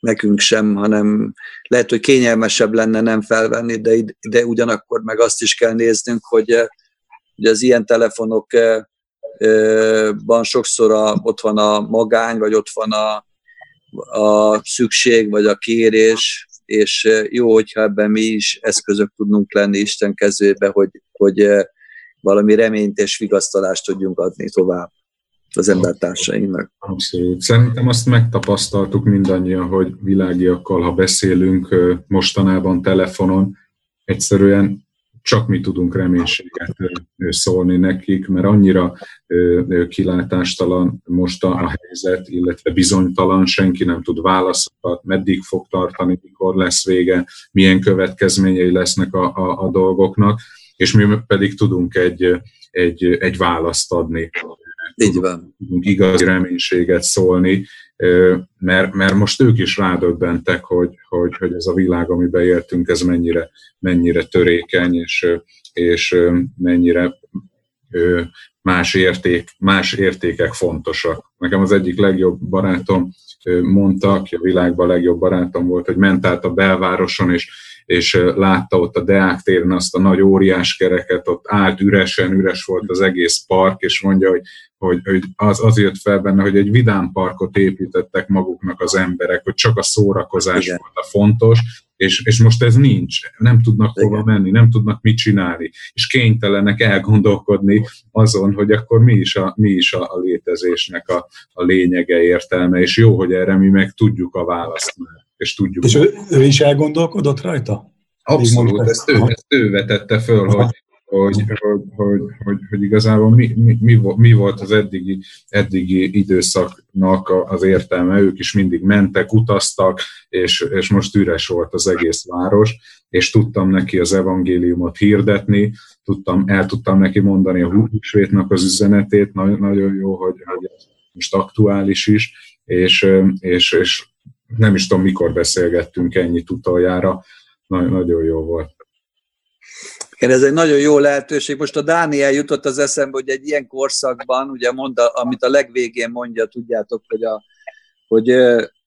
C: nekünk sem, hanem lehet, hogy kényelmesebb lenne nem felvenni, de, de ugyanakkor meg azt is kell néznünk, hogy, hogy az ilyen telefonokban sokszor a, ott van a magány, vagy ott van a, a szükség, vagy a kérés, és jó, hogyha ebben mi is eszközök tudnunk lenni Isten kezébe, hogy, hogy valami reményt és vigasztalást tudjunk adni tovább az embertársainknak.
A: Abszolút. Szerintem azt megtapasztaltuk mindannyian, hogy világiakkal, ha beszélünk mostanában telefonon, egyszerűen csak mi tudunk reménységet szólni nekik, mert annyira kilátástalan most a helyzet, illetve bizonytalan, senki nem tud válaszokat, meddig fog tartani, mikor lesz vége, milyen következményei lesznek a, a, a dolgoknak, és mi pedig tudunk egy, egy, egy választ adni.
C: Így van.
A: Igazi reménységet szólni, mert, mert most ők is rádöbbentek, hogy, hogy, hogy ez a világ, amiben éltünk, ez mennyire, mennyire törékeny, és, és mennyire más, érték, más értékek fontosak. Nekem az egyik legjobb barátom mondta, aki a világban a legjobb barátom volt, hogy ment át a belvároson, és és látta ott a Deák téren azt a nagy óriás kereket, ott állt üresen, üres volt az egész park, és mondja, hogy, hogy, hogy az, az jött fel benne, hogy egy vidám parkot építettek maguknak az emberek, hogy csak a szórakozás Igen. volt a fontos, és, és most ez nincs, nem tudnak Igen. hova menni, nem tudnak mit csinálni, és kénytelenek elgondolkodni azon, hogy akkor mi is a, mi is a, a létezésnek a, a lényege, értelme, és jó, hogy erre mi meg tudjuk a választ már és tudjuk.
B: És ő, ő is elgondolkodott rajta?
A: Abszolút, ezt ő, ezt ő vetette föl, hogy, hogy, hogy, hogy, hogy, hogy igazából mi, mi, mi, mi volt az eddigi, eddigi időszaknak az értelme. Ők is mindig mentek, utaztak, és, és most üres volt az egész város, és tudtam neki az evangéliumot hirdetni, tudtam, el tudtam neki mondani a húsvétnak az üzenetét, nagyon, nagyon jó, hogy, hogy most aktuális is, és, és, és nem is tudom, mikor beszélgettünk ennyit utoljára, nagyon, nagyon jó volt.
C: Igen, ez egy nagyon jó lehetőség. Most a Dániel jutott az eszembe, hogy egy ilyen korszakban, ugye mond, amit a legvégén mondja, tudjátok, hogy, a, hogy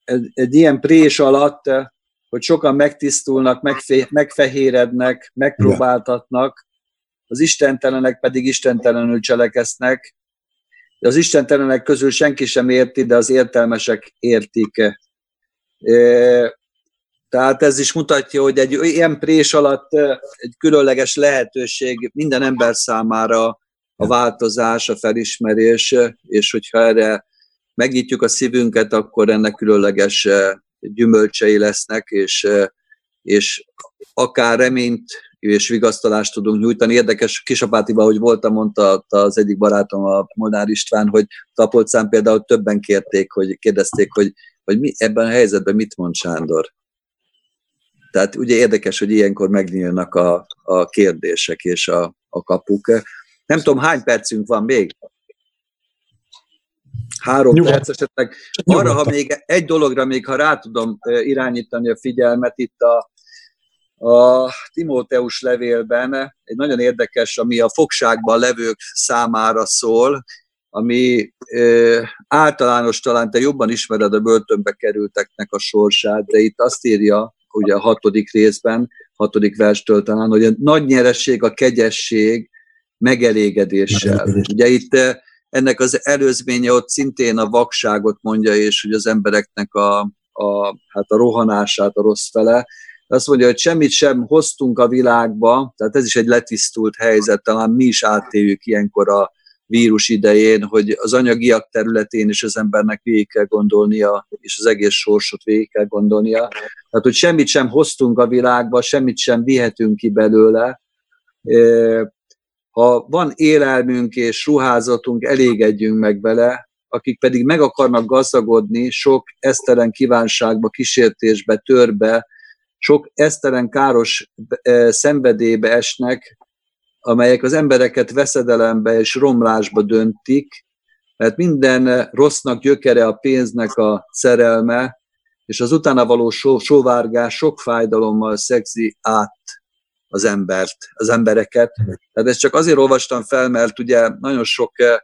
C: egy, egy ilyen prés alatt, hogy sokan megtisztulnak, megfe, megfehérednek, megpróbáltatnak, az istentelenek pedig istentelenül cselekesznek. Az istentelenek közül senki sem érti, de az értelmesek értik. Tehát ez is mutatja, hogy egy ilyen prés alatt egy különleges lehetőség minden ember számára a változás, a felismerés, és hogyha erre megnyitjuk a szívünket, akkor ennek különleges gyümölcsei lesznek, és, és akár reményt és vigasztalást tudunk nyújtani. Érdekes Kisapátiban, hogy voltam, mondta az egyik barátom, a Molnár István, hogy Tapolcán például többen kérték, hogy kérdezték, hogy hogy mi, ebben a helyzetben mit mond Sándor. Tehát ugye érdekes, hogy ilyenkor megnyílnak a, a kérdések és a, a kapuk. Nem tudom, hány percünk van még? Három Nyugodt. perc esetleg. Arra, ha még egy dologra még, ha rá tudom irányítani a figyelmet, itt a, a Timóteus levélben egy nagyon érdekes, ami a fogságban levők számára szól, ami ö, általános, talán te jobban ismered a börtönbe kerülteknek a sorsát, de itt azt írja, ugye a hatodik részben, hatodik verstől talán, hogy a nagy nyereség a kegyesség megelégedéssel. Megelégedés. Ugye itt ennek az előzménye ott szintén a vakságot mondja, és hogy az embereknek a, a, hát a rohanását a rossz fele. Azt mondja, hogy semmit sem hoztunk a világba, tehát ez is egy letisztult helyzet, talán mi is átéljük ilyenkor a, vírus idején, hogy az anyagiak területén is az embernek végig kell gondolnia, és az egész sorsot végig kell gondolnia. Tehát, hogy semmit sem hoztunk a világba, semmit sem vihetünk ki belőle. Ha van élelmünk és ruházatunk, elégedjünk meg vele, akik pedig meg akarnak gazdagodni, sok esztelen kívánságba, kísértésbe, törbe, sok esztelen káros szenvedélybe esnek, amelyek az embereket veszedelembe és romlásba döntik, mert minden rossznak gyökere a pénznek a szerelme, és az utána való só, sóvárgás sok fájdalommal szegzi át az embert, az embereket. Tehát ezt csak azért olvastam fel, mert ugye nagyon sok eh,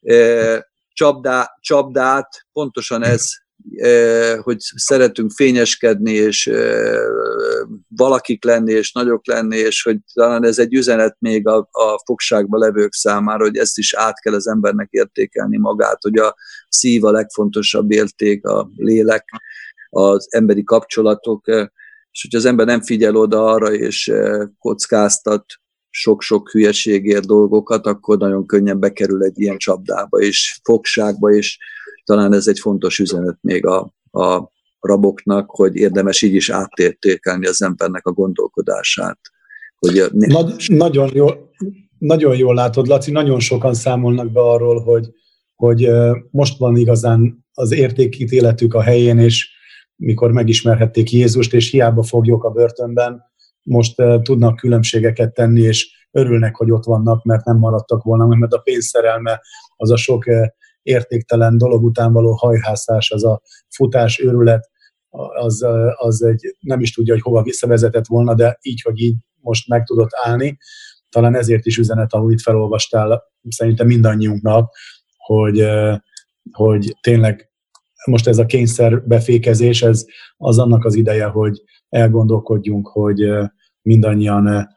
C: eh csapdá, csapdát pontosan ez hogy szeretünk fényeskedni, és valakik lenni, és nagyok lenni, és hogy talán ez egy üzenet még a, a fogságba levők számára, hogy ezt is át kell az embernek értékelni magát, hogy a szív a legfontosabb érték, a lélek, az emberi kapcsolatok, és hogyha az ember nem figyel oda arra, és kockáztat sok-sok hülyeségért dolgokat, akkor nagyon könnyen bekerül egy ilyen csapdába és fogságba, és talán ez egy fontos üzenet még a, a raboknak, hogy érdemes így is átértékelni az embernek a gondolkodását.
B: Hogy Nagy, nagyon, jól, nagyon jól látod, Laci, nagyon sokan számolnak be arról, hogy, hogy most van igazán az értékítéletük a helyén, és mikor megismerhették Jézust, és hiába fogjuk a börtönben, most tudnak különbségeket tenni, és örülnek, hogy ott vannak, mert nem maradtak volna, mert a pénzszerelme, az a sok értéktelen dolog után való hajhászás, az a futás, őrület, az, az egy, nem is tudja, hogy hova visszavezetett volna, de így, hogy így most meg tudott állni. Talán ezért is üzenet, ahogy itt felolvastál, szerintem mindannyiunknak, hogy, hogy tényleg most ez a kényszer befékezés, ez az annak az ideje, hogy elgondolkodjunk, hogy mindannyian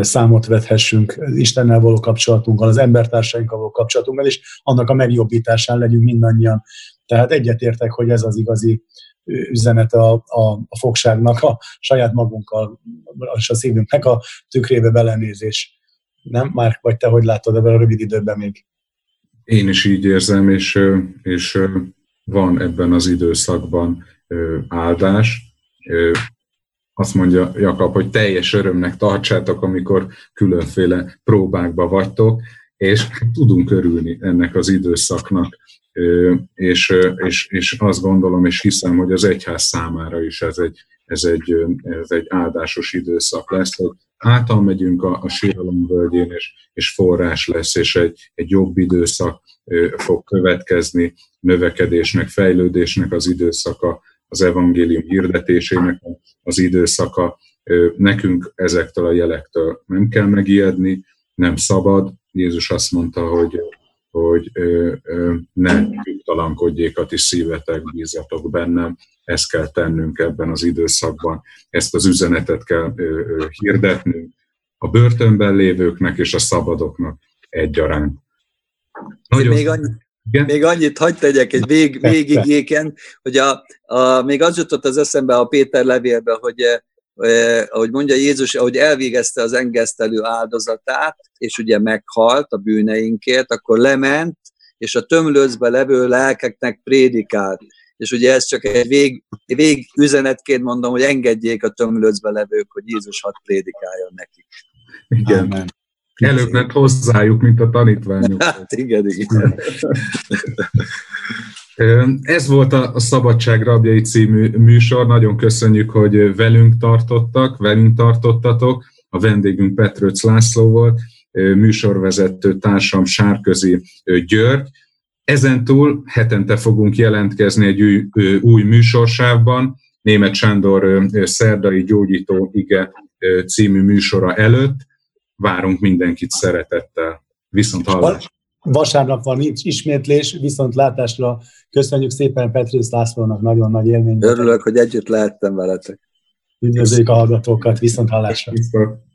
B: számot vethessünk Istennel való kapcsolatunkkal, az embertársainkkal való kapcsolatunkmal, és annak a megjobbításán legyünk mindannyian. Tehát egyetértek, hogy ez az igazi üzenet a, a, a fogságnak, a saját magunkkal és a szívünknek a tükrébe belenézés. Nem, már vagy te hogy látod ebben a rövid időben még?
A: Én is így érzem, és, és van ebben az időszakban áldás. Azt mondja Jakab, hogy teljes örömnek tartsátok, amikor különféle próbákba vagytok, és tudunk örülni ennek az időszaknak. És, és, és azt gondolom, és hiszem, hogy az egyház számára is ez egy, ez egy, ez egy áldásos időszak lesz, hogy által megyünk a, a síralom völgyén, és, és forrás lesz, és egy, egy jobb időszak fog következni, növekedésnek, fejlődésnek az időszaka, az evangélium hirdetésének az időszaka. Nekünk ezektől a jelektől nem kell megijedni, nem szabad. Jézus azt mondta, hogy, hogy ne nyugtalankodjék a ti szívetek, bízatok bennem. Ezt kell tennünk ebben az időszakban. Ezt az üzenetet kell hirdetnünk a börtönben lévőknek és a szabadoknak egyaránt.
C: Nagyon... Még, annyi, igen? még annyit hagyd tegyek egy vég, végigéken, hogy a, a, még az jutott az eszembe a Péter levélbe, hogy eh, ahogy mondja Jézus, ahogy elvégezte az engesztelő áldozatát, és ugye meghalt a bűneinkért, akkor lement, és a tömlőcbe levő lelkeknek prédikált. És ugye ez csak egy vég, vég üzenetként mondom, hogy engedjék a tömlőcbe levők, hogy Jézus hadd prédikáljon nekik.
A: Igen. Amen. Előbb ment hozzájuk, mint a tanítványok.
C: Hát igen, igen.
A: Ez volt a Szabadság Rabjai című műsor. Nagyon köszönjük, hogy velünk tartottak, velünk tartottatok. A vendégünk Petrőc László volt, műsorvezető társam Sárközi György. Ezentúl hetente fogunk jelentkezni egy új, új műsorsávban, Német Sándor Szerdai Gyógyító Ige című műsora előtt várunk mindenkit szeretettel. Viszont hallás.
B: Vasárnap van nincs ismétlés, viszont látásra köszönjük szépen Petrész Lászlónak, nagyon nagy élmény.
C: Örülök, hogy együtt lehettem veletek.
B: Üdvözlők a hallgatókat, viszont hallásra. Viszont.